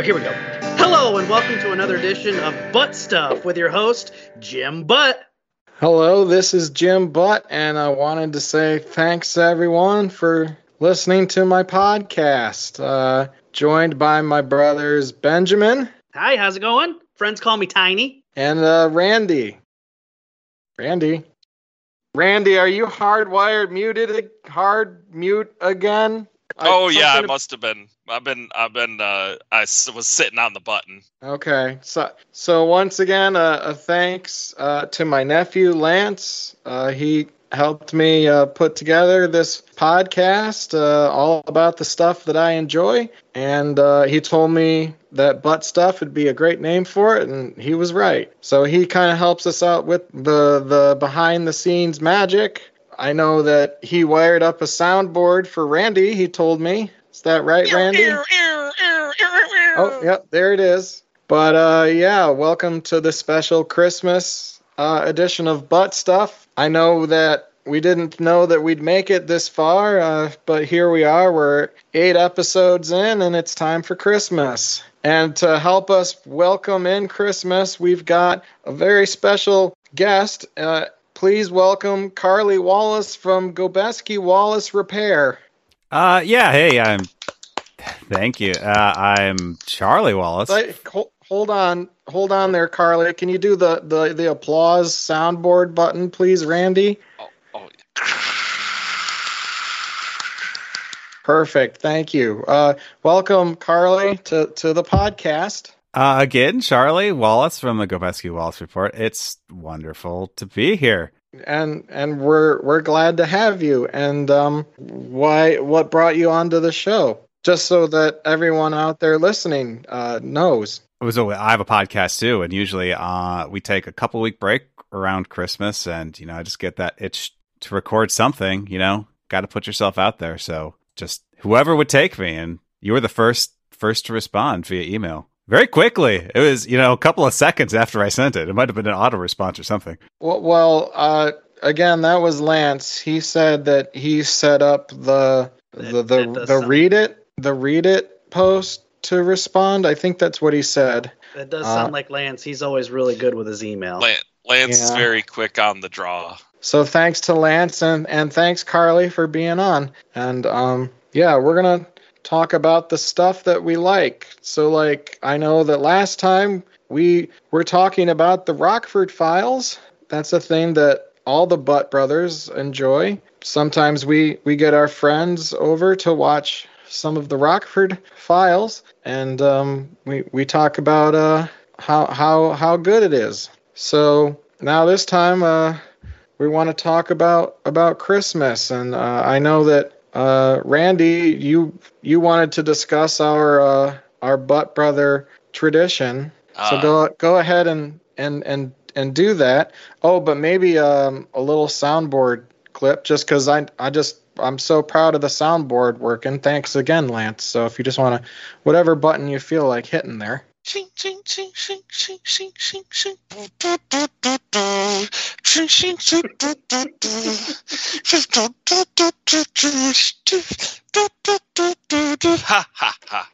Oh, here we go. Hello and welcome to another edition of Butt Stuff with your host Jim Butt. Hello, this is Jim Butt, and I wanted to say thanks to everyone for listening to my podcast. Uh, joined by my brothers Benjamin Hi, how's it going? Friends call me Tiny. and uh, Randy. Randy. Randy, are you hardwired muted? Hard mute again? I- Oh yeah, I must have been. I've been. I've been. Uh, I was sitting on the button. Okay, so so once again, uh, a thanks uh, to my nephew Lance. Uh, he helped me uh, put together this podcast, uh, all about the stuff that I enjoy, and uh, he told me that butt stuff would be a great name for it, and he was right. So he kind of helps us out with the the behind the scenes magic. I know that he wired up a soundboard for Randy. He told me. Is that right, Randy? Oh, yep, there it is. But uh, yeah, welcome to the special Christmas uh, edition of Butt Stuff. I know that we didn't know that we'd make it this far, uh, but here we are. We're eight episodes in, and it's time for Christmas. And to help us welcome in Christmas, we've got a very special guest. Uh, please welcome Carly Wallace from Gobeski Wallace Repair. Uh, yeah. Hey, I'm. Thank you. Uh, I'm Charlie Wallace. Like, hol- hold on, hold on there, Carly. Can you do the the the applause soundboard button, please, Randy? Oh, oh, Perfect. Thank you. Uh, welcome, Carly, to to the podcast. Uh, again, Charlie Wallace from the Gobeski Wallace Report. It's wonderful to be here. And and we're we're glad to have you. And um, why? What brought you onto the show? Just so that everyone out there listening uh, knows. A, I have a podcast too, and usually uh, we take a couple week break around Christmas, and you know I just get that itch to record something. You know, got to put yourself out there. So just whoever would take me, and you were the first first to respond via email very quickly. It was you know a couple of seconds after I sent it. It might have been an auto response or something. Well, well uh, again, that was Lance. He said that he set up the That- the the, the read it the read it post to respond. I think that's what he said. That does Uh, sound like Lance. He's always really good with his email. Lan- Lance is very quick on the draw. So thanks to Lance and and thanks Carly for being on. And um yeah, we're gonna talk about the stuff that we like. So like I know that last time we were talking about the Rockford Files. That's a thing that all the Butt brothers enjoy. Sometimes we we get our friends over to watch some of the Rockford Files, and um, we we talk about uh, how how how good it is. So now this time uh, we want to talk about about Christmas, and uh, I know that uh, Randy, you you wanted to discuss our uh, our butt brother tradition. So Uh, go go ahead and and and and do that. Oh, but maybe um, a little soundboard clip, just because I I just I'm so proud of the soundboard working. Thanks again, Lance. So if you just want to, whatever button you feel like hitting there. Do, do, do, do, do. Do, do, do, do, do, do. Ha ha ha.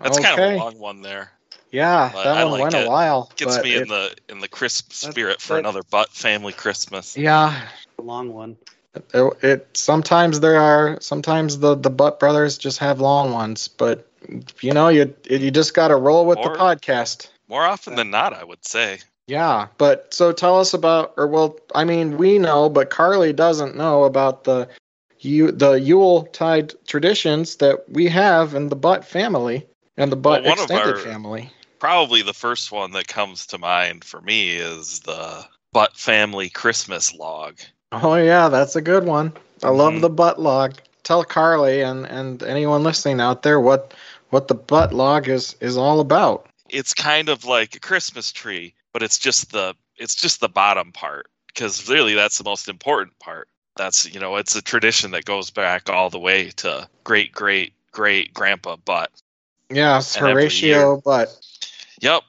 That's kind of a long one there. Yeah, but that I one like went it. a while. Gets but me in the in the crisp That- spirit for that- another butt family Christmas. Yeah, Long one. it, it sometimes there are sometimes the the butt brothers just have long ones, but you know you you just got to roll with Or- the podcast. More often than not, I would say. Yeah, but so tell us about, or well, I mean, we know, but Carly doesn't know about the you the Yule tide traditions that we have in the Butt family and the Butt Well, extended our- family. Probably the first one that comes to mind for me is the butt family Christmas log. Oh yeah, that's a good one. I love Mhm. the butt log. Tell Carly and and anyone listening out there what what the butt log is is all about. It's kind of like a Christmas tree, but it's just the it's just the bottom part because really that's the most important part. That's you know, it's a tradition that goes back all the way to great great great grandpa Butt. Yes, And Horatio, year. but Yep,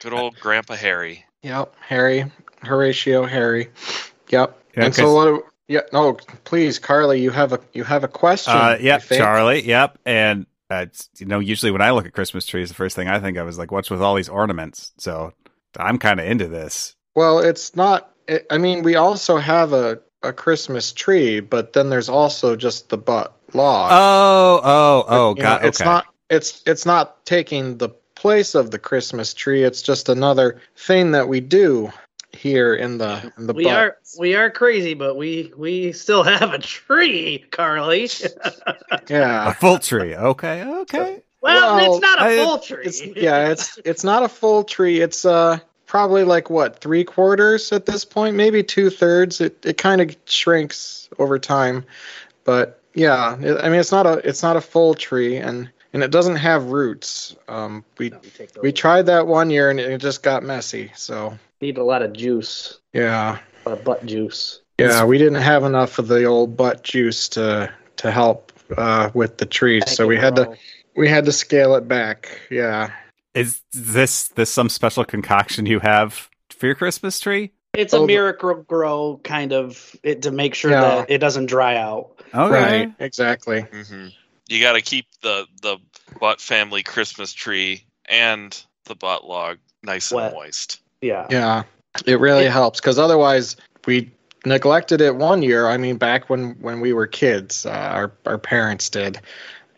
good old Grandpa Harry. yep, Harry, Horatio, Harry. Yep. Yeah, and so what? Yeah, no, please, Carly, you have a you have a question. Uh, I yep. Charlie. Yep, and uh, you know, usually when I look at Christmas trees, the first thing I think of is like, what's with all these ornaments? So I'm kind of into this. Well, it's not. It, I mean, we also have a a Christmas tree, but then there's also just the butt log. Oh, oh, oh, know, God. It's okay. not. It's it's not taking the place of the Christmas tree. It's just another thing that we do here in the in the we butt. are we are crazy, but we we still have a tree, Carly. a Yeah. full tree. Okay, okay. well, Well, it's not a I- full tree. It's yeah. It's it's not a full tree. It's uh probably like what three quarters at this point, maybe two thirds. It it kind of shrinks over time, but yeah. It, I mean, it's not a it's not a full tree, and and it doesn't have roots. Um, we Take we those. tried that one year and it just got messy. So need a lot of juice, yeah. a lot of butt juice. Yeah, we didn't have enough of the old butt juice to to help uh, with the trees, so we had to we had to scale it back. Yeah, Is this this some special concoction you have for your Christmas tree? It's a Oh, the- Miracle-Gro kind of it to make sure Yeah. that it doesn't dry out. Okay. right, exactly. hmm You got to keep the the Butt family Christmas tree and the butt log nice Wet. and moist. Yeah. Yeah, it really It- helps because otherwise we neglected it one year. I mean, back when when we were kids, uh, our our parents did,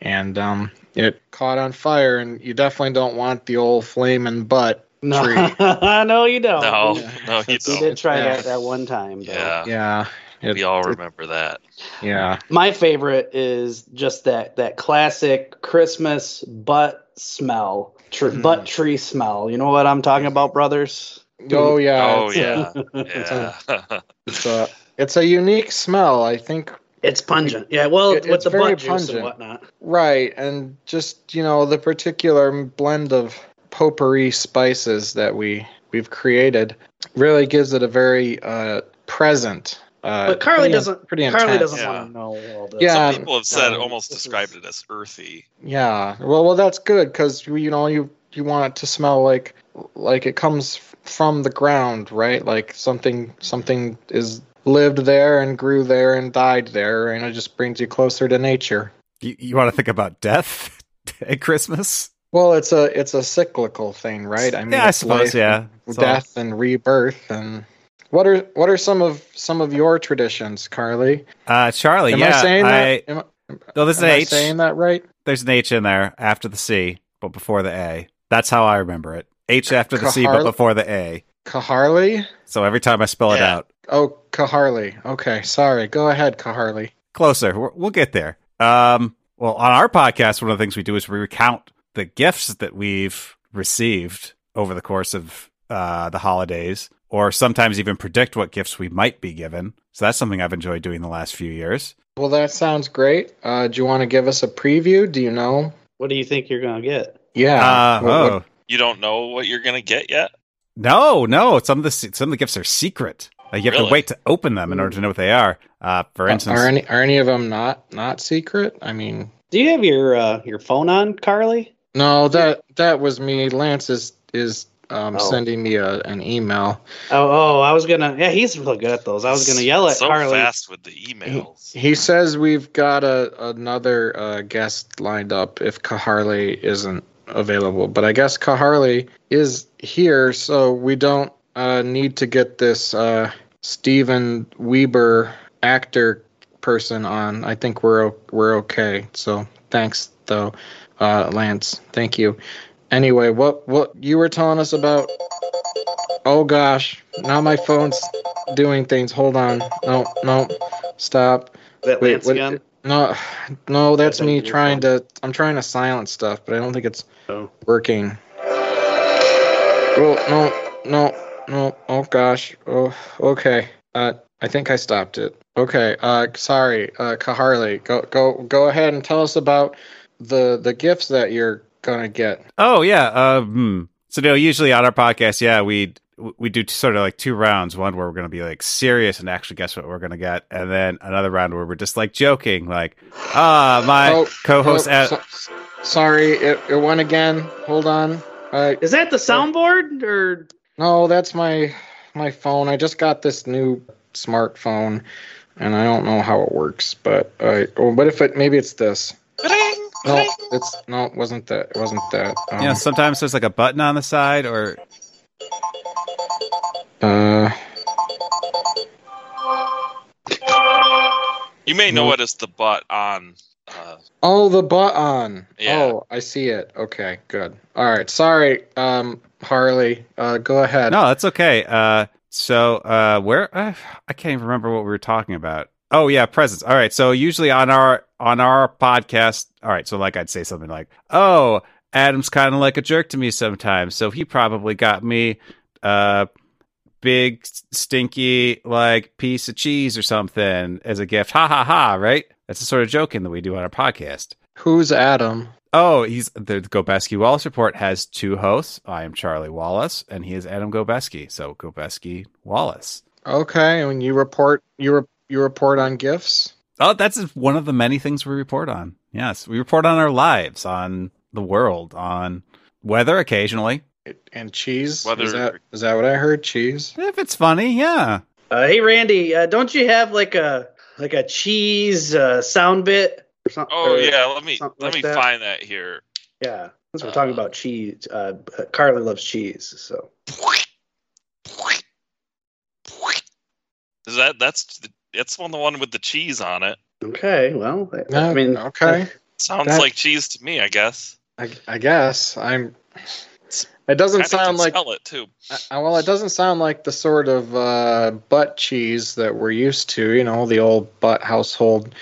and um, it caught on fire. And you definitely don't want the old flaming butt. No, Tree. no, you don't. No, yeah. no, you We It's- did try Yeah. that that one time. Though. Yeah, Yeah, it, we all it- remember that. yeah, My favorite is just that that classic Christmas butt smell, tr- Mhm. butt tree smell. You know what I'm talking about, brothers? oh yeah, oh it's yeah, yeah. It's a it's a unique smell. I think It's pungent. Yeah, well, It- with it's the very butt juice pungent. and whatnot. right, and just you know the particular blend of potpourri spices that we we've created really gives it a very uh, present. Uh, But Carly pretty- doesn't. Pretty Carly intense. doesn't Yeah. want to know all this. Yeah. Some people have said um, almost described is- it as earthy. Yeah. Well, well, that's good because you know you you want it to smell like like it comes f- from the ground, right? Like something something is lived there and grew there and died there, and it just brings you closer to nature. You, you want to think about death at Christmas? Well, it's a it's a cyclical thing, right? I mean, yeah, I suppose. life Yeah. and So- death and rebirth and what are what are some of some of your traditions, Carly? Uh, Charlie. Am yeah. I saying I, that? Am, I- no, there's am an I H. saying that right? There's an H in there after the C, but before the A. That's how I remember it. H after the C, but before the A. Kaharli? So every time I spell it out, Oh, Kaharli. Okay, sorry. Go ahead, Kaharli. closer. We're, we'll get there. Um, well, on our podcast, one of the things we do is we recount the gifts that we've received over the course of uh, the holidays, or sometimes even predict what gifts we might be given. So that's something I've enjoyed doing the last few years. Well, that sounds great. Uh, do you want to give us a preview? Do you know? What do you think you're gonna get? Yeah. Uh, What- what- oh You don't know what you're gonna get yet. no, no! Some of the some of the gifts are secret. Like you have Really? to wait to open them in order to know what they are. Uh, for instance, are any are any of them not not secret? I mean, Do you have your uh, your phone on, Carly? no. That that was me. Lance is is um, Oh. sending me a, an email. Oh, oh, I was gonna. Yeah, he's really good at those. I was gonna yell at so Carly. fast with the emails. He says we've got a another uh, guest lined up if Kaharli isn't available, but I guess Kaharli is here, so we don't uh, need to get this uh, Steven Weber actor person on. I think we're we're okay. So thanks though, uh, Lance. Thank you. Anyway, what what you were telling us about? Oh gosh, now my phone's doing things. Hold on. No, no, stop. that Wait, Lance what- again. No, no, that's That's me trying to. I'm trying to silence stuff, but I don't think it's Oh. working. Oh no, no, no. Oh gosh. Oh, okay. Uh, I think I stopped it. Okay. Uh, sorry, uh, Kaharli. Go, go, go ahead and tell us about the the gifts that you're gonna get. Oh yeah. Uh, hmm. So you know, usually on our podcast, yeah, we we do sort of like two rounds. One where we're going to be like serious and actually guess what we're going to get, and then another round where we're just like joking, like, ah, my Oh, co-host. Oh, Ad- so- sorry, it, it went again. Hold on. Uh, Is that the soundboard or no, that's my my phone. I just got this new smartphone, and I don't know how it works. But uh, oh, what if it? Maybe it's this. Ring, No, it's no, it wasn't that. It wasn't that. Um, you know, sometimes there's like a button on the side, or Uh, You may know No. it the butt on. Uh, oh, the button. Yeah. Oh, I see it. Okay, good. All right. Sorry, um, Harley. Uh, go ahead. no, that's okay. Uh, so uh, where uh, I can't even remember what we were talking about. Oh yeah, presents. All right. So usually on our on our podcast, all right. So like I'd say something like, "Oh, Adam's kind of like a jerk to me sometimes, so he probably got me a big stinky like piece of cheese or something as a gift." Ha ha ha! Right? That's the sort of joking that we do on our podcast. Who's Adam? Oh, he's the Gobeski Wallace Report has two hosts. I am Charlie Wallace, and he is Adam Gobeski. So Gobeski Wallace. Okay, and you report you re- you report on gifts. Oh, that's one of the many things we report on. Yes, we report on our lives, on the world, on weather occasionally. And cheese. Whether- is that is that what I heard? Cheese. If it's funny, yeah. uh, hey Randy, uh, don't you have like a like a cheese uh, sound bit or something? oh or- yeah, let me let like me that? find that here. Yeah, since we're talking about cheese, uh, Carly loves cheese, so Is that that's that's one the one with the cheese on it? okay. Well, I, I mean, okay. Sounds That- like cheese to me, I guess. I, I guess I'm. It doesn't Kinda sound like smell it too. Uh, well, it doesn't sound like the sort of uh, butt cheese that we're used to. You know, the old butt household.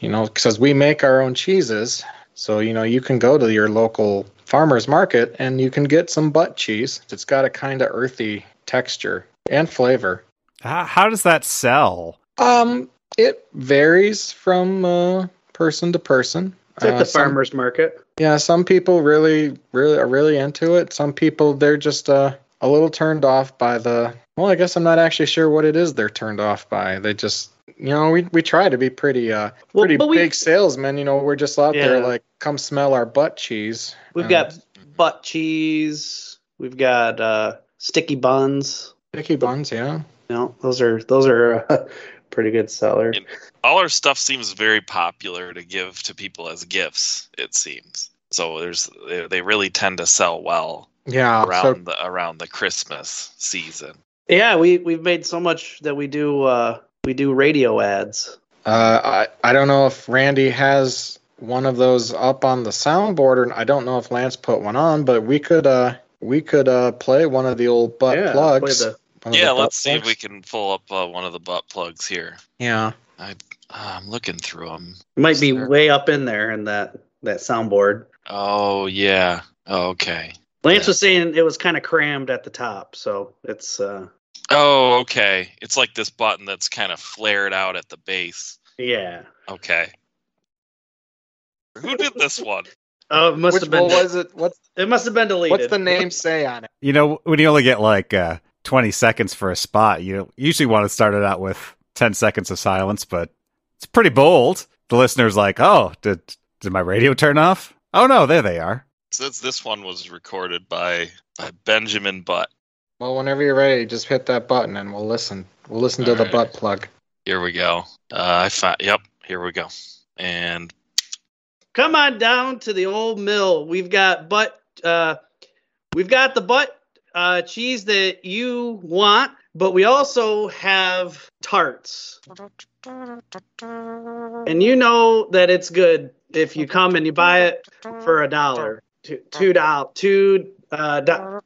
You know, because we make our own cheeses, so you know you can go to your local farmers market and you can get some butt cheese. It's got a kind of earthy texture and flavor. How, how does that sell? Um, it varies from uh, person to person. it's at Uh, the some- farmers market. Yeah, some people really, really are really into it. Some people they're just uh, a little turned off by the. Well, I guess I'm not actually sure what it is they're turned off by. They just, you know, we we try to be pretty, uh, Well, pretty but we- big salesmen. You know, we're just out there like, come smell our butt cheese. We've And got butt cheese. We've got uh, sticky buns. sticky buns. Yeah. You know, those are those are uh, pretty good seller. Yeah. All our stuff seems very popular to give to people as gifts. It seems so. There's they, they really tend to sell well Yeah. around So the around the Christmas season. Yeah, we we've made so much that we do uh, we do radio ads. uh, I I don't know if Randy has one of those up on the soundboard, and I don't know if Lance put one on, but we could uh we could uh play one of the old butt yeah, plugs. play the- One of Yeah, let's see if we can pull up uh, one of the butt plugs here. Yeah. Uh, I'm looking through them. it might be Sure. way up in there in that that soundboard. Oh yeah. Oh, okay. Lance Yeah. was saying it was kind of crammed at the top, so it's uh Oh, okay. It's like this button that's kind of flared out at the base. yeah. Okay. Who did this one? Oh, it must Which have been. one was it? What's It must have been deleted. what's the name say on it? You know, when you only get like uh, 20 seconds for a spot, you usually want to start it out with 10 seconds of silence, but it's pretty bold. The listener's like, oh, did, did my radio turn off? Oh, no, there they are. Says this one was recorded by, by Benjamin Butt. Well, whenever you're ready, just hit that button and we'll listen. We'll listen to All the butt plug. Here we go. Uh, I found. Yep. Here we go. And Come on down to the old mill. We've got butt. Uh, we've got the butt uh, cheese that you want, but we also have tarts. And you know that it's good if you come and you buy it for a dollar, two two dollars, two. Uh, do-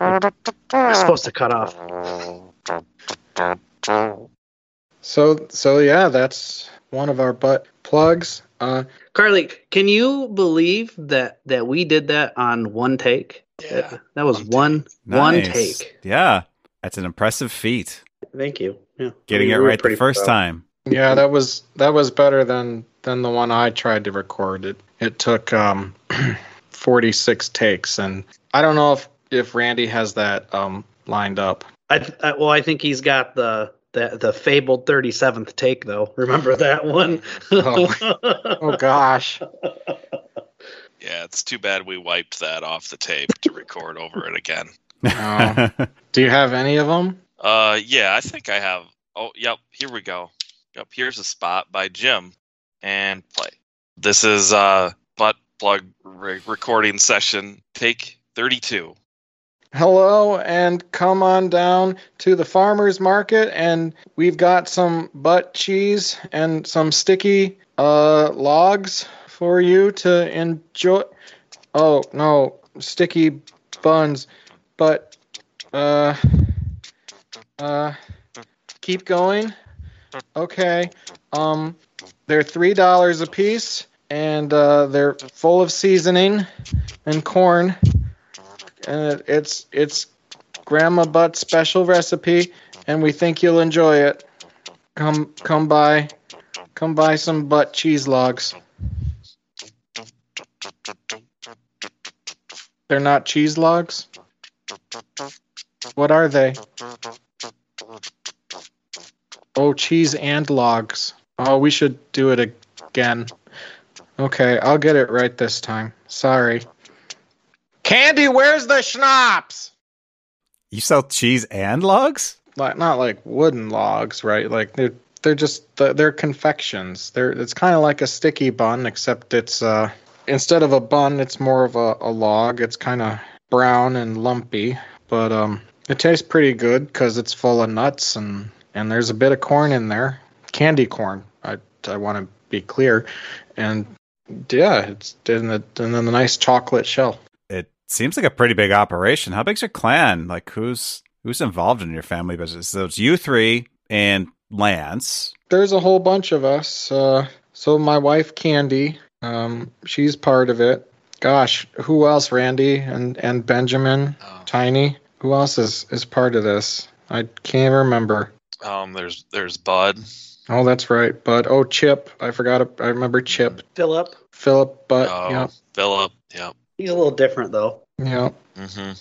I'm supposed to cut off. So so yeah, that's one of our butt plugs. Uh, Carly, can you believe that that we did that on one take? yeah, That was One one one Nice. take. Yeah, that's an impressive feat. Thank you. Yeah, Getting We it right the first proud. time. yeah, that was that was better than than the one I tried to record. It it took um 46 takes, and I don't know if if Randy has that um lined up. I, I well, I think he's got the the the fabled thirty seventh take though. Remember that one? Oh. Oh gosh. Yeah, it's too bad we wiped that off the tape to record over it again. Oh. Do you have any of them? Uh, yeah, I think I have. Oh, yep. Here we go. Yep. Here's a spot by Jim, and play. This is uh butt plug re- recording session take 32. Hello, and come on down to the farmer's market, and we've got some butt cheese and some sticky uh, logs for you to enjoy. Oh no, sticky buns, but uh, uh, keep going. Okay, um, they're three dollars a piece, and uh, they're full of seasoning and corn and it, it's it's Grandma Butt's special recipe, and we think you'll enjoy it. Come come by, come buy some butt cheese logs. They're not cheese logs. What are they? Oh, cheese and logs. Oh, we should do it again. Okay, I'll get it right this time. Sorry. Candy, where's the schnapps? you sell cheese and logs? Like not like wooden logs, right? Like they're they're just they're confections. They're it's kind of like a sticky bun, except it's uh instead of a bun, it's more of a, a log. It's kind of brown and lumpy, but um it tastes pretty good because it's full of nuts and and there's a bit of corn in there, candy corn. I I want to be clear, and yeah, it's in the and then the nice chocolate shell. It seems like a pretty big operation. How big's your clan? Like who's who's involved in your family business? So it's you three and Lance. there's a whole bunch of us. Uh, so my wife Candy, um, she's part of it. Gosh, who else? Randy and and Benjamin, Oh. Tiny. Who else is is part of this? I can't remember. Um, there's there's Bud. Oh, that's right. Bud. oh, Chip. I forgot. I remember Chip. Philip. Philip. But oh, yeah, Philip. Yep. He's a little different though. yeah. hmm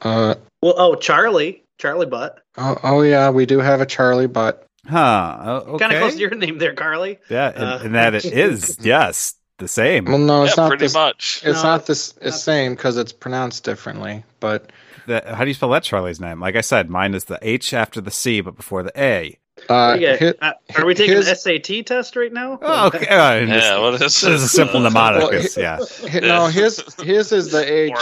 Uh, Well, oh Charlie, Charlie Butt. oh, oh yeah, we do have a Charlie. Butt. Huh. Oh, okay. Kind of close to your name there, Carly. yeah, and, uh, and that it is, yes, the same. well, no, it's yeah, not pretty this. much. It's No, not this. not same because it's pronounced differently. But That- how do you spell that Charlie's name? Like I said, mine is the H after the C, but before the A. uh, Yeah, hi- uh, are we taking his- an SAT test right now? Oh, okay. Uh, Yeah. well, this is a simple mnemonic. Well, It's- yeah. no, his his is the H.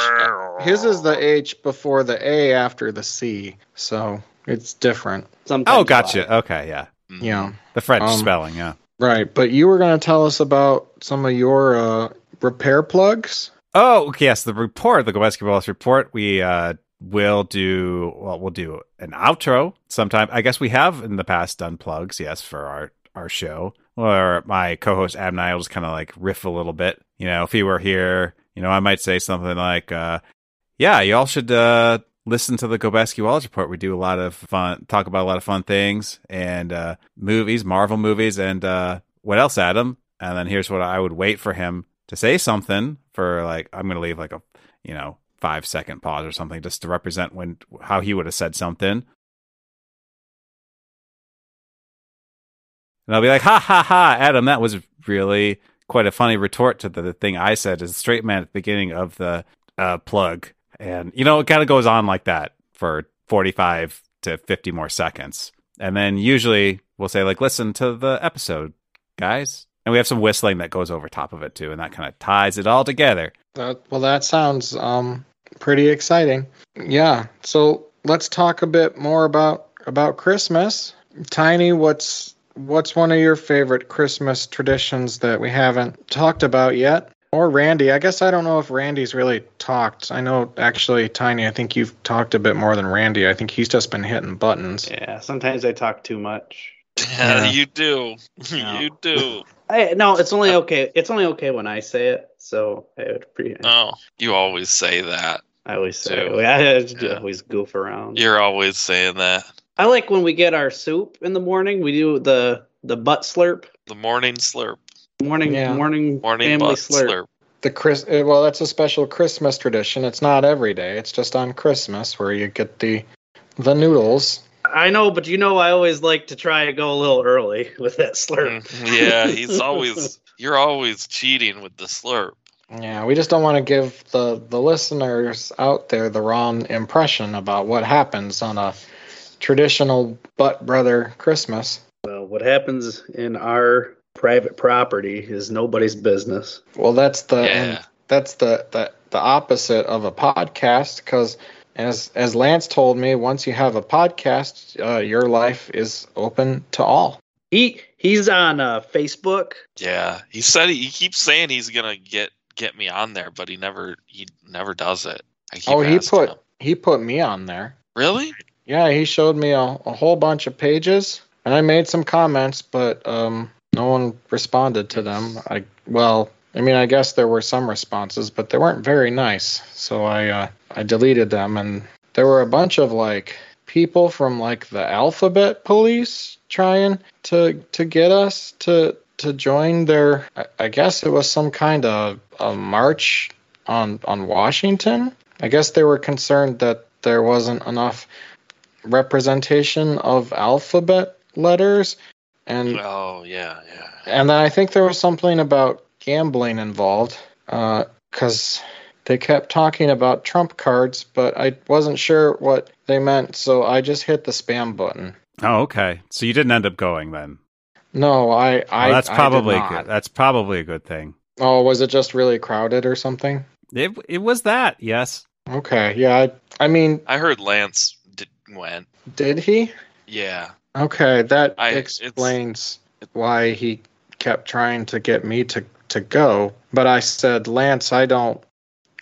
His is the H before the A after the C, so it's different. Sometimes Oh, gotcha. Okay, yeah. Mhm. Yeah, The French Um, spelling, yeah. right. But you were going to tell us about some of your uh, repair plugs. Oh, okay, yes, the report, the Gobeski Wallace report. We uh will do well. We'll do an outro sometime. I guess we have in the past done plugs, yes, for our our show. Or my co-host Adam and I will just kind of like riff a little bit. You know, if he were here, you know, I might say something like, uh, "Yeah, y'all should uh listen to the Gobeski Wallace report. We do a lot of fun, talk about a lot of fun things and uh movies, Marvel movies, and uh what else, Adam?" And then here's what I would wait for him to say something for like I'm gonna leave like a you know five second pause or something just to represent when how he would have said something. And I'll be like, ha ha ha, Adam, that was really quite a funny retort to the, the thing I said as a straight man at the beginning of the uh, plug. And, you know, it kind of goes on like that for 45 to 50 more seconds. And then usually we'll say, like, listen to the episode, guys. And we have some whistling that goes over top of it too. And that kind of ties it all together. That, well, that sounds um, pretty exciting. Yeah. So let's talk a bit more about about Christmas. Tiny, what's what's one of your favorite Christmas traditions that we haven't talked about yet? Or Randy? I guess I don't know if Randy's really talked. I know actually, Tiny. I think you've talked a bit more than Randy. I think he's just been hitting buttons. Yeah, sometimes I talk too much. Yeah, Yeah. you do. No. you do. I no, it's only okay. It's only okay when I say it. So I would pre- Oh, you always say that. I always say Too. it. I just Yeah. always goof around. You're always saying that. I like when we get our soup in the morning. We do the the butt slurp. The morning slurp. Morning Yeah. morning, Morning family butt slurp. slurp. the Chris. uh, Well, that's a special Christmas tradition. It's not every day. It's just on Christmas where you get the the noodles. I know, but you know, I always like to try to go a little early with that slurp. Mm, yeah, he's always you're always cheating with the slurp. Yeah, we just don't want to give the the listeners out there the wrong impression about what happens on a traditional butt brother Christmas. Well, what happens in our private property is nobody's business. Well, that's the Yeah. that's the, the the opposite of a podcast because as as Lance told me, once you have a podcast, uh, your life is open to all. He he's on uh, Facebook. Yeah, he said he, he keeps saying he's gonna get get me on there, but he never he never does it. I keep Oh, he put him. he put me on there. really. Yeah, he showed me a, a whole bunch of pages, and I made some comments, but um, no one responded to them. I well, I mean, I guess there were some responses, but they weren't very nice. So I uh, I deleted them, and there were a bunch of like people from like the alphabet police trying to to get us to to join their. I, I guess it was some kind of a march on on Washington. I guess they were concerned that there wasn't enough representation of alphabet letters and Oh yeah, yeah. and then I think there was something about gambling involved uh, because they kept talking about trump cards, but I wasn't sure what they meant, so I just hit the spam button. Oh, okay. So you didn't end up going then. No, I I Well, that's I did probably not. good. That's probably a good thing. Oh, was it just really crowded or something? It it was that. Yes. Okay, yeah. I, I mean, I heard Lance did, went. did he? Yeah, Okay, that I- explains why he kept trying to get me to to go. But I said, Lance, I don't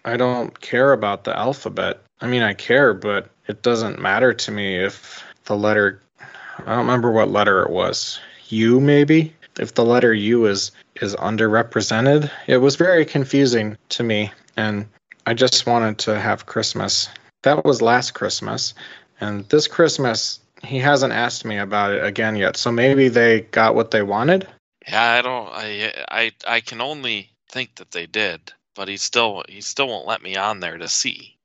I don't care about the alphabet. I mean, I care, but it doesn't matter to me if the letter I don't remember what letter it was. U maybe? If the letter U is is underrepresented. It was very confusing to me and I just wanted to have Christmas. That was last Christmas. And this Christmas he hasn't asked me about it again yet. So maybe they got what they wanted. Yeah. I don't. I I I can only think that they did, but he still he still won't let me on there to see.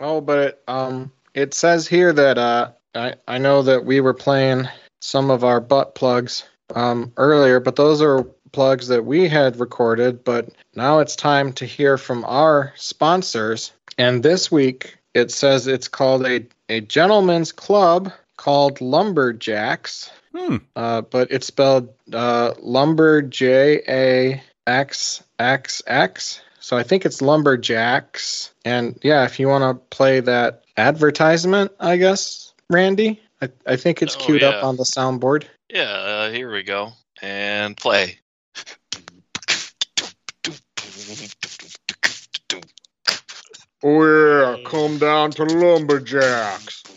Oh, but it, um, it says here that uh, I I know that we were playing some of our butt plugs um earlier, but those are plugs that we had recorded. But now it's time to hear from our sponsors. And this week it says it's called a a gentleman's club called LumberJaxxx. Hmm. Uh, but it's spelled uh, lumber J A X X X. So I think it's LumberJaxxx. And yeah, if you want to play that advertisement, I guess, Randy, I, I think it's Oh, queued up on the soundboard. Yeah, uh, here we go. And play. Oh yeah, come down to LumberJaxxx,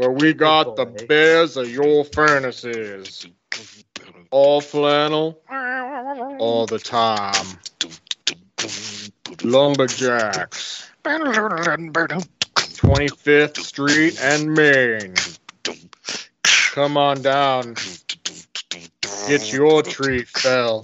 where we got the boy. bears of your furnaces, all flannel, all the time. LumberJaxxx, 25th Street and Main. Come on down, get your tree fell.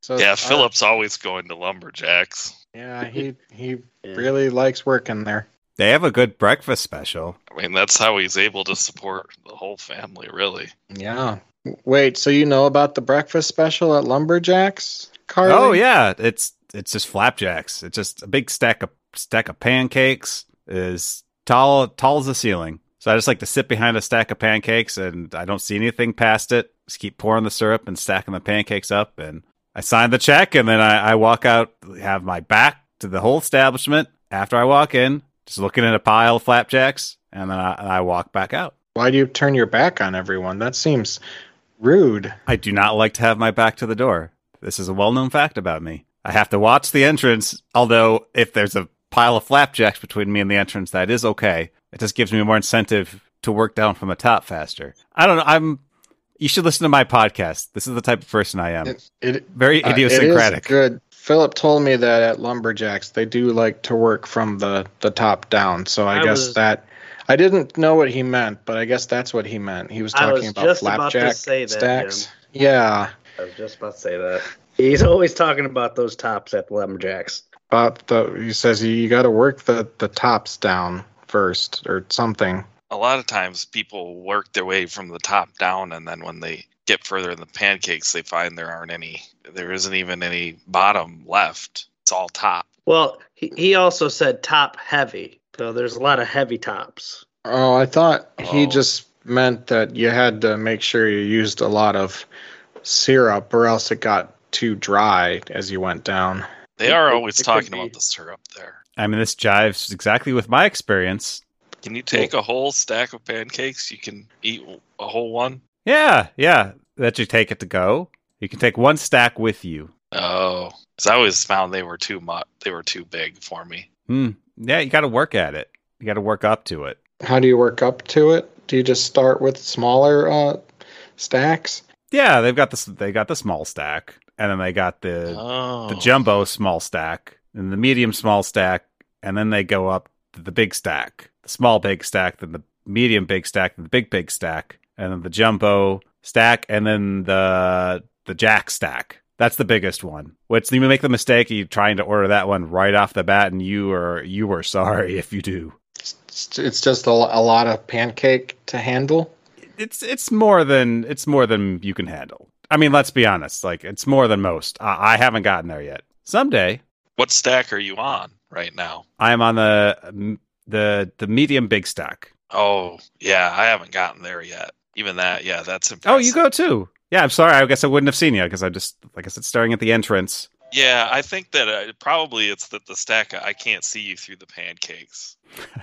So, Yeah, uh, Philip's always going to LumberJaxxx. Yeah, he he Yeah. really likes working there. They have a good breakfast special. I mean, that's how he's able to support the whole family, really. Yeah. Wait, so you know about the breakfast special at LumberJaxxx? Carly? Oh yeah, it's it's just flapjacks. It's just a big stack of stack of pancakes is tall tall as the ceiling. So I just like to sit behind a stack of pancakes and I don't see anything past it. Just keep pouring the syrup and stacking the pancakes up and I sign the check and then I, I walk out, have my back to the whole establishment. After I walk in, just looking at a pile of flapjacks, and then I, I walk back out. Why do you turn your back on everyone? That seems rude. I do not like to have my back to the door. This is a well known fact about me. I have to watch the entrance, although if there's a pile of flapjacks between me and the entrance, that is okay. It just gives me more incentive to work down from the top faster. I don't know. I'm. You should listen to my podcast. This is the type of person I am. It, it, Very uh, idiosyncratic. It is good. Philip told me that at LumberJaxxx they do like to work from the the top down. So I, I guess was- that I didn't know what he meant, but I guess that's what he meant. He was I talking was about just about to flapjack say that, stacks. Jim. Yeah, I was just about to say that. He's always talking about those tops at LumberJaxxx. but the, he says you, you got to work the the tops down first or something. A lot of times people work their way from the top down, and then when they get further in the pancakes, they find there aren't any, there isn't even any bottom left. It's all top. Well, he, he also said top heavy. So there's a lot of heavy tops. Oh, I thought he Oh. just meant that you had to make sure you used a lot of syrup, or else it got too dry as you went down. They are always it could talking about the syrup there. I mean, this jives exactly with my experience. Can you take a whole stack of pancakes? You can eat a whole one. Yeah, yeah. That you take it to go. You can take one stack with you. Oh, because I always found they were too much. They were too big for me. Hmm. Yeah, you got to work at it. You got to work up to it. How do you work up to it? Do you just start with smaller uh, stacks? Yeah, they've got this. They got the small stack, and then they got the Oh, the jumbo small stack, and the medium small stack, and then they go up to the big stack, the small big stack, then the medium big stack, then the big big stack, and then the jumbo stack, and then the the JaxxxStack. That's the biggest one. Which you make the mistake of trying to order that one right off the bat, and you are you are sorry if you do. It's, it's just a, a lot of pancake to handle. It's it's more than it's more than you can handle. I mean, let's be honest. Like it's more than most. I, I haven't gotten there yet. Someday, What stack are you on right now? I am on the the the medium big stack. Oh, yeah, I haven't gotten there yet. Even that, yeah, that's impressive. Oh, you go too. Yeah, I'm sorry. I guess I wouldn't have seen you because I'm just, like I said, staring at the entrance. Yeah, I think that uh, probably it's that the stack I can't see you through the pancakes.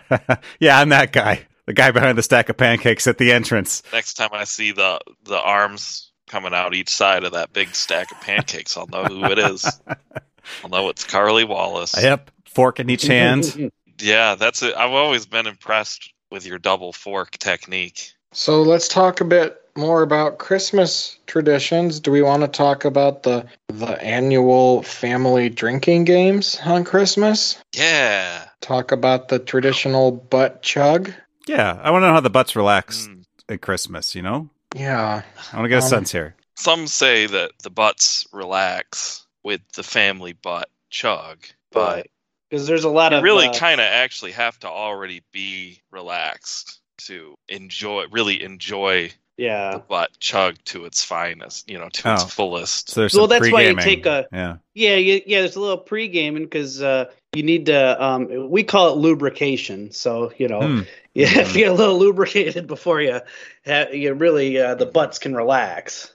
yeah, I'm that guy. The guy behind the stack of pancakes at the entrance. Next time I see the the arms coming out each side of that big stack of pancakes, I'll know who it is. I'll know it's Carly Wallace. Yep. Fork in each hand. Yeah, that's it. I've always been impressed with your double fork technique. So let's talk a bit more about Christmas traditions. Do we want to talk about the the annual family drinking games on Christmas? Yeah. Talk about the traditional butt chug. yeah, I want to know how the butts relax Mm. at Christmas, you know? Yeah. I want to get a Um, sense here. Some say that the butts relax with the family butt chug, but Because there's a lot you of really uh, kind of actually have to already be relaxed to enjoy, really enjoy yeah. the butt chug to its finest, you know, to its Oh. fullest. So there's well, some that's why you take a- Yeah. Yeah, yeah, yeah. There's a little pre gaming because uh, you need to. Um, we call it lubrication. So you know, Hmm. yeah, if you get a little lubricated before you, ha- you really uh, the butts can relax.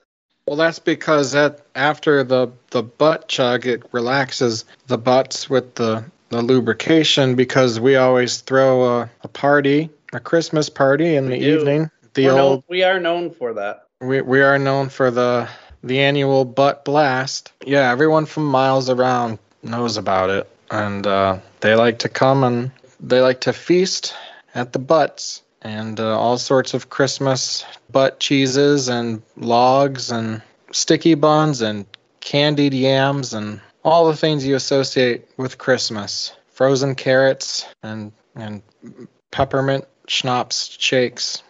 Well, that's because that after the the butt chug, it relaxes the butts with the the lubrication because we always throw a, a party, a Christmas party in We the do. evening. The We're old known, we are known for that. we we are known for the the annual butt blast. Yeah, everyone from miles around knows about it, and uh, they like to come and they like to feast at the butts and uh, all sorts of Christmas butt cheeses and logs and sticky buns and candied yams and all the things you associate with Christmas. Frozen carrots and and peppermint schnapps shakes.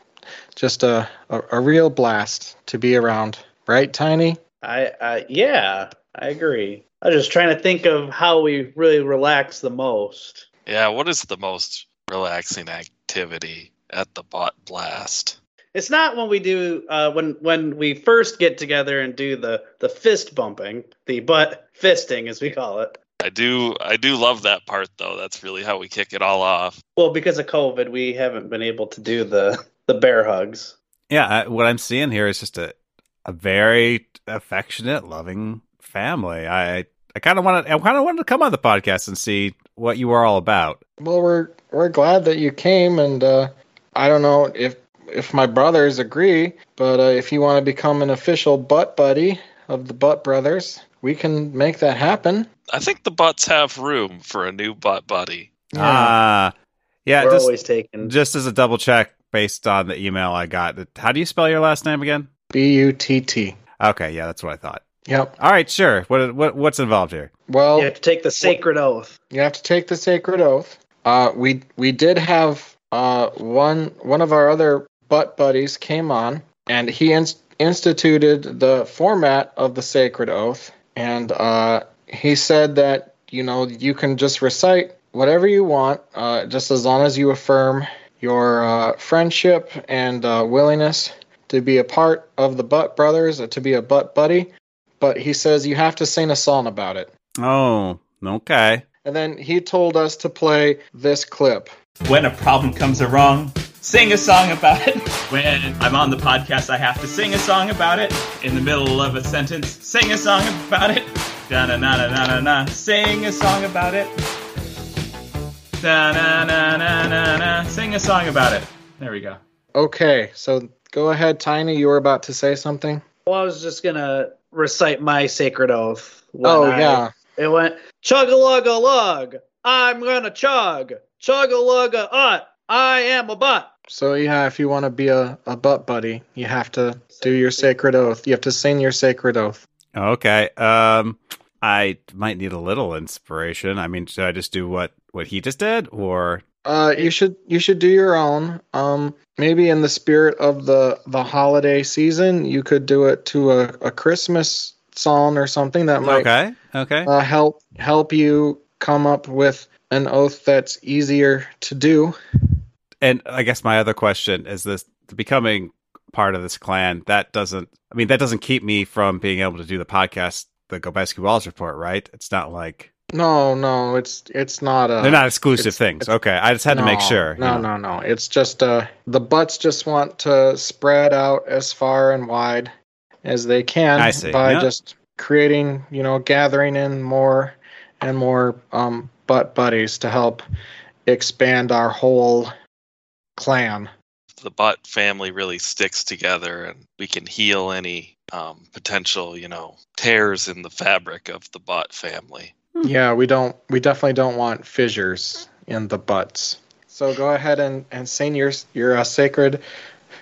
Just a, a, a real blast to be around. Right, Tiny? I, I yeah, I agree. I was just trying to think of how we really relax the most. Yeah, what is the most relaxing activity at the bot blast? It's not when we do uh, when when we first get together and do the the fist bumping, the butt fisting as we call it. I do I do love that part though. That's really how we kick it all off. Well, because of COVID, we haven't been able to do the the bear hugs. Yeah, I, what I'm seeing here is just a a very affectionate, loving family. I I kind of wanted I kind of wanted to come on the podcast and see what you were all about. Well, we're we're glad that you came, and uh, I don't know if if my brothers agree, but uh, if you want to become an official butt buddy of the Butt Brothers, we can make that happen. I think the butts have room for a new butt buddy. Ah, yeah. We're just always taking. just as a double check based on the email I got. How do you spell your last name again? B U T T. Okay, yeah, that's what I thought. Yep. All right, sure. What what what's involved here? Well, You have to take the sacred oath. you have to take the sacred oath. Uh, we we did have uh, one one of our other butt buddies came on, and he inst- instituted the format of the sacred oath, and uh, he said that you know you can just recite whatever you want, uh, just as long as you affirm your uh, friendship and uh, willingness to be a part of the Butt Brothers, uh, to be a Butt Buddy. But he says you have to sing a song about it. Oh, okay. And then he told us to play this clip. When a problem comes along, sing a song about it. When I'm on the podcast, I have to sing a song about it. In the middle of a sentence, sing a song about it. Da na na na na na na, sing a song about it. Da na na na na na, sing a song about it. There we go. Okay, so go ahead, Tiny. You were about to say something. Well, I was just gonna recite my sacred oath. when oh I- yeah. It went chug a lug a lug. I'm gonna chug. Chug a lug a ut. I am a butt. So yeah, if you want to be a, a butt buddy, you have to do your sacred oath. You have to sing your sacred oath. Okay. Um, I might need a little inspiration. I mean, should I just do what what he just did, or Uh, you should you should do your own. Um, maybe in the spirit of the the holiday season, you could do it to a, a Christmas song or something that might okay, okay. uh, help help you come up with an oath that's easier to do. And I guess my other question is this: becoming part of this clan that doesn't. I mean, that doesn't keep me from being able to do the podcast, the Gobeski Walls report, right? It's not like No, no, it's it's not a. they're not exclusive things. Okay, I just had to make No, sure. you No, know. no, no. It's just uh the butts just want to spread out as far and wide as they can I see, by yeah. just creating, you know, gathering in more and more um butt buddies to help expand our whole clan. the butt family really sticks together and we can heal any um, potential you know tears in the fabric of the butt family Yeah, we don't we definitely don't want fissures in the butts. So go ahead and and sing your your uh, sacred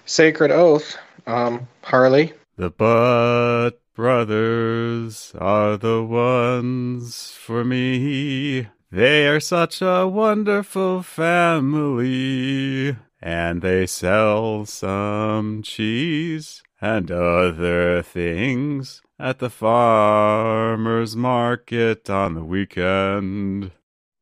sacred oath, um Harley. The Butt Brothers are the ones for me. They are such a wonderful family. And they sell some cheese and other things at the farmer's market on the weekend.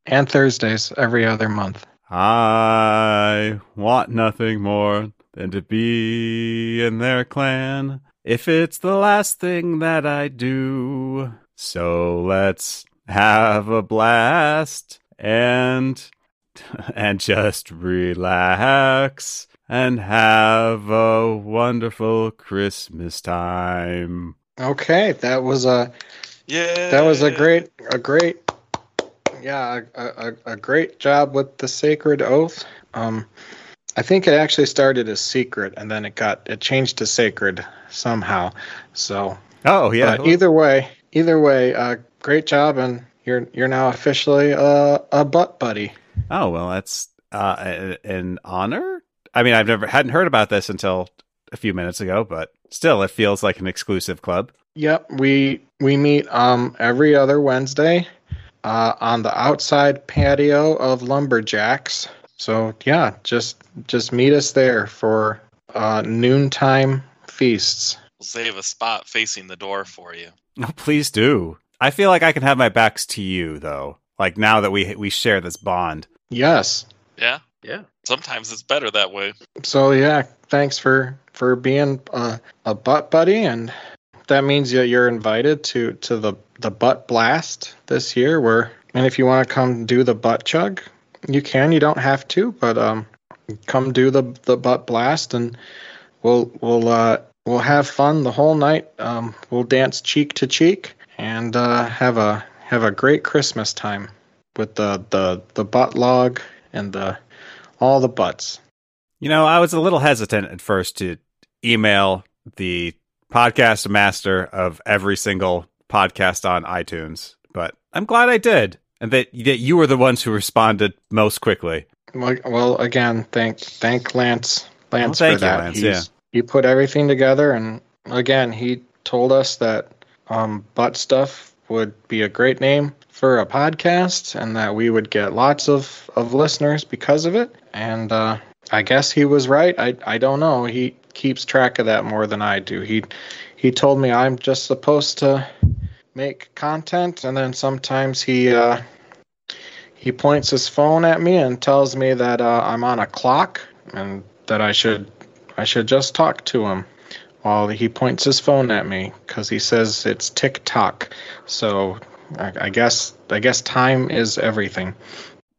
And Thursdays every other month. I want nothing more than to be in their clan if it's the last thing that I do. So let's have a blast and and just relax and have a wonderful Christmas time. Okay, that was a yeah that was a great a great yeah a, a, a great job with the sacred oath. Um, I think it actually started as secret and then it got it changed to sacred somehow. So Oh yeah. But either way, either way, uh, great job, and you're you're now officially uh, a butt buddy. Oh well, that's uh, an honor. I mean, I've never hadn't heard about this until a few minutes ago, but still, it feels like an exclusive club. Yep, we we meet um every other Wednesday uh, on the outside patio of LumberJaxxx. So yeah, just just meet us there for uh, noontime feasts. we'll save a spot facing the door for you Oh, please do. I feel like I can have my backs to you, though. Like now that we we share this bond. Yes. yeah Yeah. sometimes it's better that way So yeah, thanks for for being a, a butt buddy, and that means that you're invited to to the the butt blast this year. Where and if you want to come do the butt chug, you can. You don't have to, but um, come do the the butt blast, and we'll we'll uh we'll have fun the whole night. Um, we'll dance cheek to cheek and uh, have a have a great Christmas time with the the the butt log and the all the butts. You know, I was a little hesitant at first to email the podcast master of every single podcast on iTunes, but I'm glad I did, and that that you were the ones who responded most quickly. Well, well, again, thank thank Lance Lance thank for you, that. Lance, He's- He put everything together, and again, he told us that um, butt stuff would be a great name for a podcast and that we would get lots of, of listeners because of it. And uh, I guess he was right. I, I don't know. He keeps track of that more than I do. He he told me I'm just supposed to make content and then sometimes he uh, he points his phone at me and tells me that uh, I'm on a clock and that I should I should just talk to him while he points his phone at me because he says it's tick tock. So I, I guess I guess time is everything.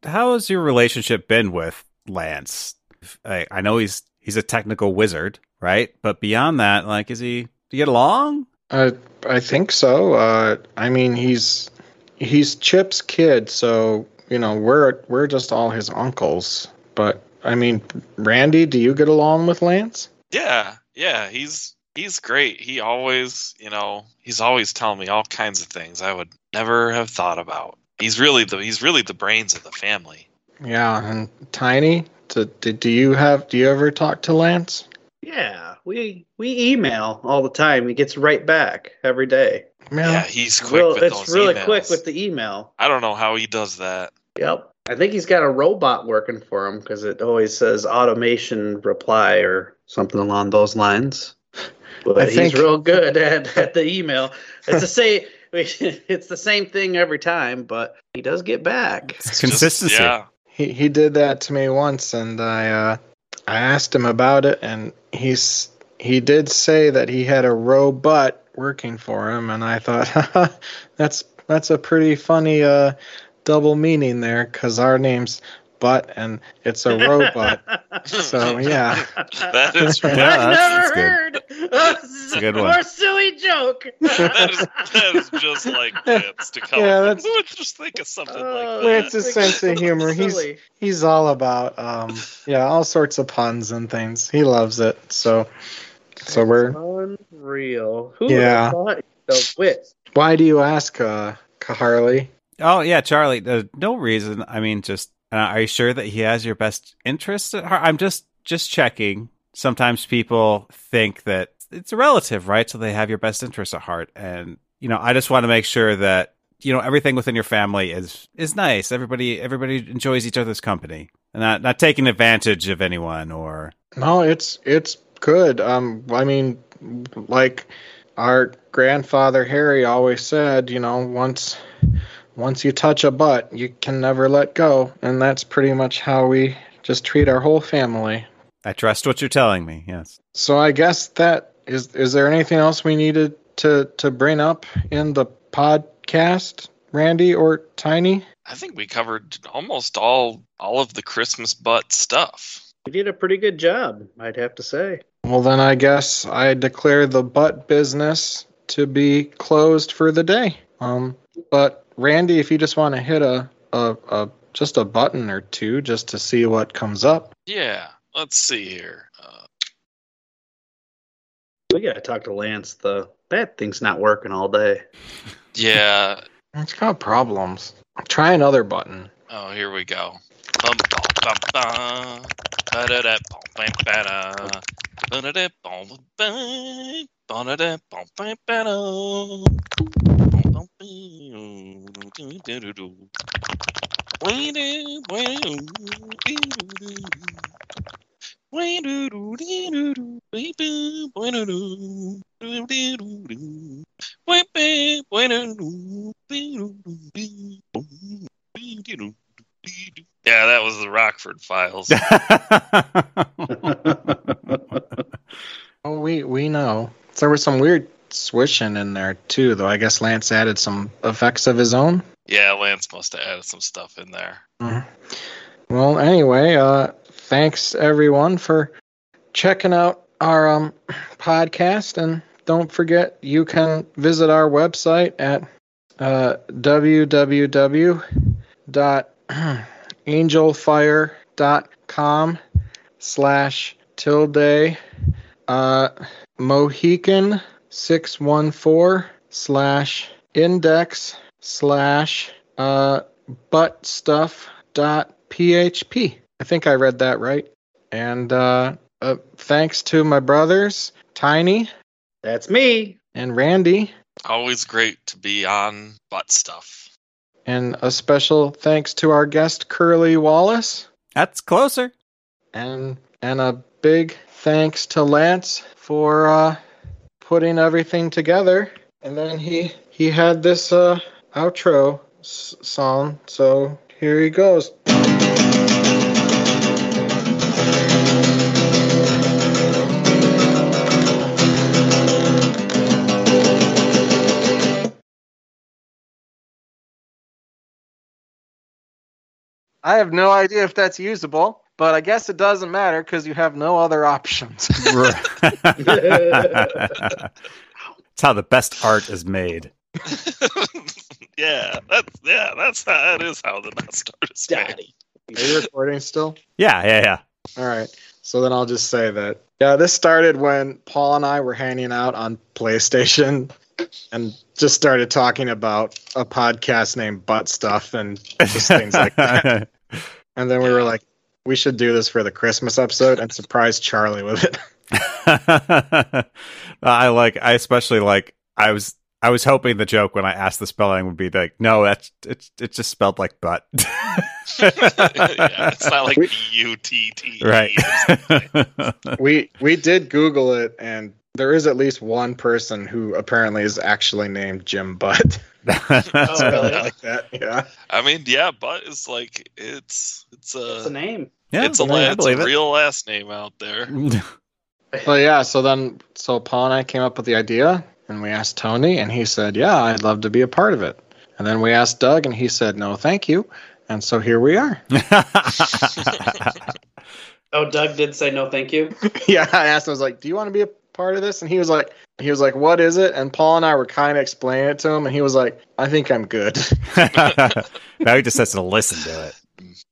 How has your relationship been with Lance? I, I know he's he's a technical wizard, right? But beyond that, like, is he? Do you get along? Uh, I think so. Uh, I mean, he's he's Chip's kid, so you know we're we're just all his uncles. But I mean, Randy, do you get along with Lance? Yeah, yeah, he's he's great. He always, you know, he's always telling me all kinds of things I would never have thought about. He's really the he's really the brains of the family. Yeah, and Tiny, do, do, do you have do you ever talk to Lance? Yeah, we we email all the time. He gets right back every day. Yeah, he's quick Real- with it's those really emails. quick with the email. I don't know how he does that. Yep. I think he's got a robot working for him because it always says automation reply or something along those lines. But I he's think- real good at, at the email. It's the same. It's the same thing every time, but he does get back. It's Just- consistency. yeah. He he did that to me once, and I uh, I asked him about it, and he's he did say that he had a robot working for him, and I thought that's that's a pretty funny uh, double meaning there, because our name's Butt, and it's a robot. so yeah, That is Yeah, I've that's- never that's good. heard That's a good one. more silly joke. that is that is just like Lance to come. Yeah, that's- Who would just think of something Oh, like that? Lance's sense of humor. He's he's all about um yeah all sorts of puns and things. He loves it. So so we're unreal. Who Yeah. would have thought the wit? why do you ask uh Harley? Oh yeah, Charlie. Uh, no reason. I mean, just uh, are you sure that he has your best interests at heart? I'm just just checking. Sometimes people think that it's a relative, right? So they have your best interests at heart, and you know, I just want to make sure that you know everything within your family is is nice. Everybody everybody enjoys each other's company, and not not taking advantage of anyone or No, it's it's good. Um, I mean, like our grandfather Harry always said, you know, once once you touch a butt, you can never let go, and that's pretty much how we just treat our whole family. I trust what you're telling me. Yes. So I guess that is. Is there anything else we needed to to bring up in the podcast, Randy or Tiny? I think we covered almost all all of the Christmas butt stuff. You did a pretty good job, I'd have to say. Well, then I guess I declare the butt business to be closed for the day. Um, but Randy, if you just want to hit a, a, a just a button or two just to see what comes up. Yeah, let's see here. Uh, We gotta talk to Lance. The that thing's not working all day. yeah. It's got problems. Try another button. Oh, here we go. Yeah, that was the Rockford Files. Oh, we we know. There was some weird swishing in there too, though. I guess Lance added some effects of his own. yeah, Lance must have added some stuff in there. Well, anyway, uh, thanks everyone for checking out our um, podcast, and don't forget you can visit our website at uh, www.angelfire.com slash tilde uh, Mohican six one four slash index slash uh butt stuff dot php. I think I read that right. And uh, uh thanks to my brothers Tiny That's me. and Randy. Always great to be on butt stuff. And a special thanks to our guest Curly Wallace. That's closer. And and a big thanks to Lance for uh, putting everything together. And then he he had this uh, outro s- song, so here he goes. I have no idea if that's usable, but I guess it doesn't matter because you have no other options. It's how the best art is made. yeah, that's yeah, that's how that is how the best art is made. Daddy. Are you recording still? Yeah, yeah, yeah. All right. So then I'll just say that. Yeah, this started when Paul and I were hanging out on PlayStation and just started talking about a podcast named Butt Stuff and just things like that. And then we were like, we should do this for the Christmas episode and surprise Charlie with it. I like. I especially like. I was. I was hoping the joke when I asked the spelling would be like, no, that's it's it's just spelled like butt. yeah, it's not like We- B U T T. right. We we did Google it and there is at least one person who apparently is actually named Jim Butt. Oh, really? like that. Yeah. I mean, yeah, but it's like it's it's What's a name? Yeah, it's a I it's believe a it. real last name out there. But yeah, so then so Paul and I came up with the idea and we asked Tony and he said, "Yeah, I'd love to be a part of it." And then we asked Doug and he said, "No, thank you." And so here we are. Oh, Doug did say no, thank you. yeah, I asked him I was like, "Do you want to be a part of this?" And he was like he was like, "What is it?" And Paul and I were kind of explaining it to him and he was like, "I think I'm good." now he just has to listen to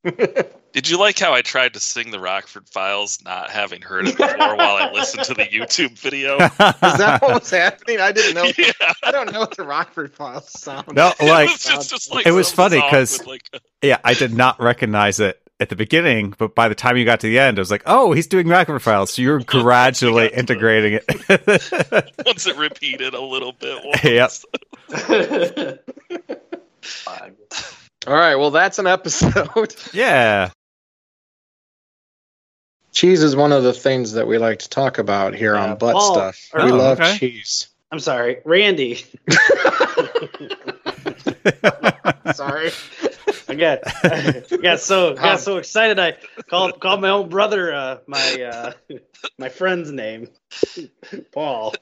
it. Did you like how I tried to sing the Rockford Files, not having heard it before, while I listened to the YouTube video? is that what was happening? I didn't know. yeah, I don't know what the Rockford Files sound. No, it like was just, just like it was funny because like, a- yeah, I did not recognize it at the beginning, but by the time you got to the end, I was like, oh, he's doing Rockford Files. So you're gradually got to- integrating it. once it repeated a little bit. Once. Yep. All right, well that's an episode. yeah. Cheese is one of the things that we like to talk about here Yeah, on butt Paul- stuff. or- we Oh, love okay. cheese. I'm sorry, Randy. Sorry. I got, got so got so excited. I called called my own brother uh, my uh, my friend's name, Paul.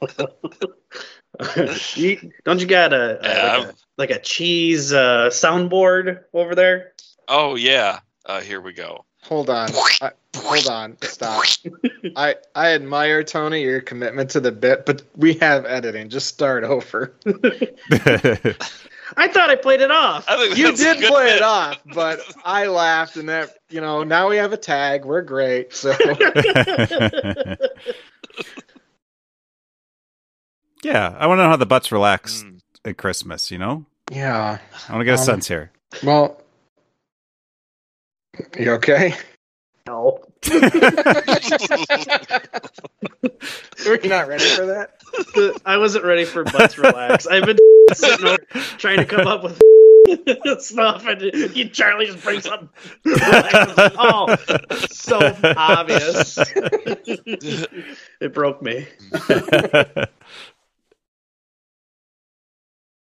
you, don't you got a, a- Yeah, like, a like a cheese uh, soundboard over there? Oh yeah. Uh, here we go. Hold on. I, hold on. Stop. I I admire Tony your commitment to the bit, but we have editing. Just start over. I thought I played it off. You did play bit. it off, but I laughed, and that you know now we have a tag. We're great. So yeah, I want to know how the butts relax Mm. at Christmas, you know? yeah. I want to get a Um, sense here. Well, you okay? No. Are you not ready for that? I wasn't ready for butts relax. I've been sitting over trying to come up with stuff, and you, Charlie just brings up. Relax. Oh, so obvious. it broke me.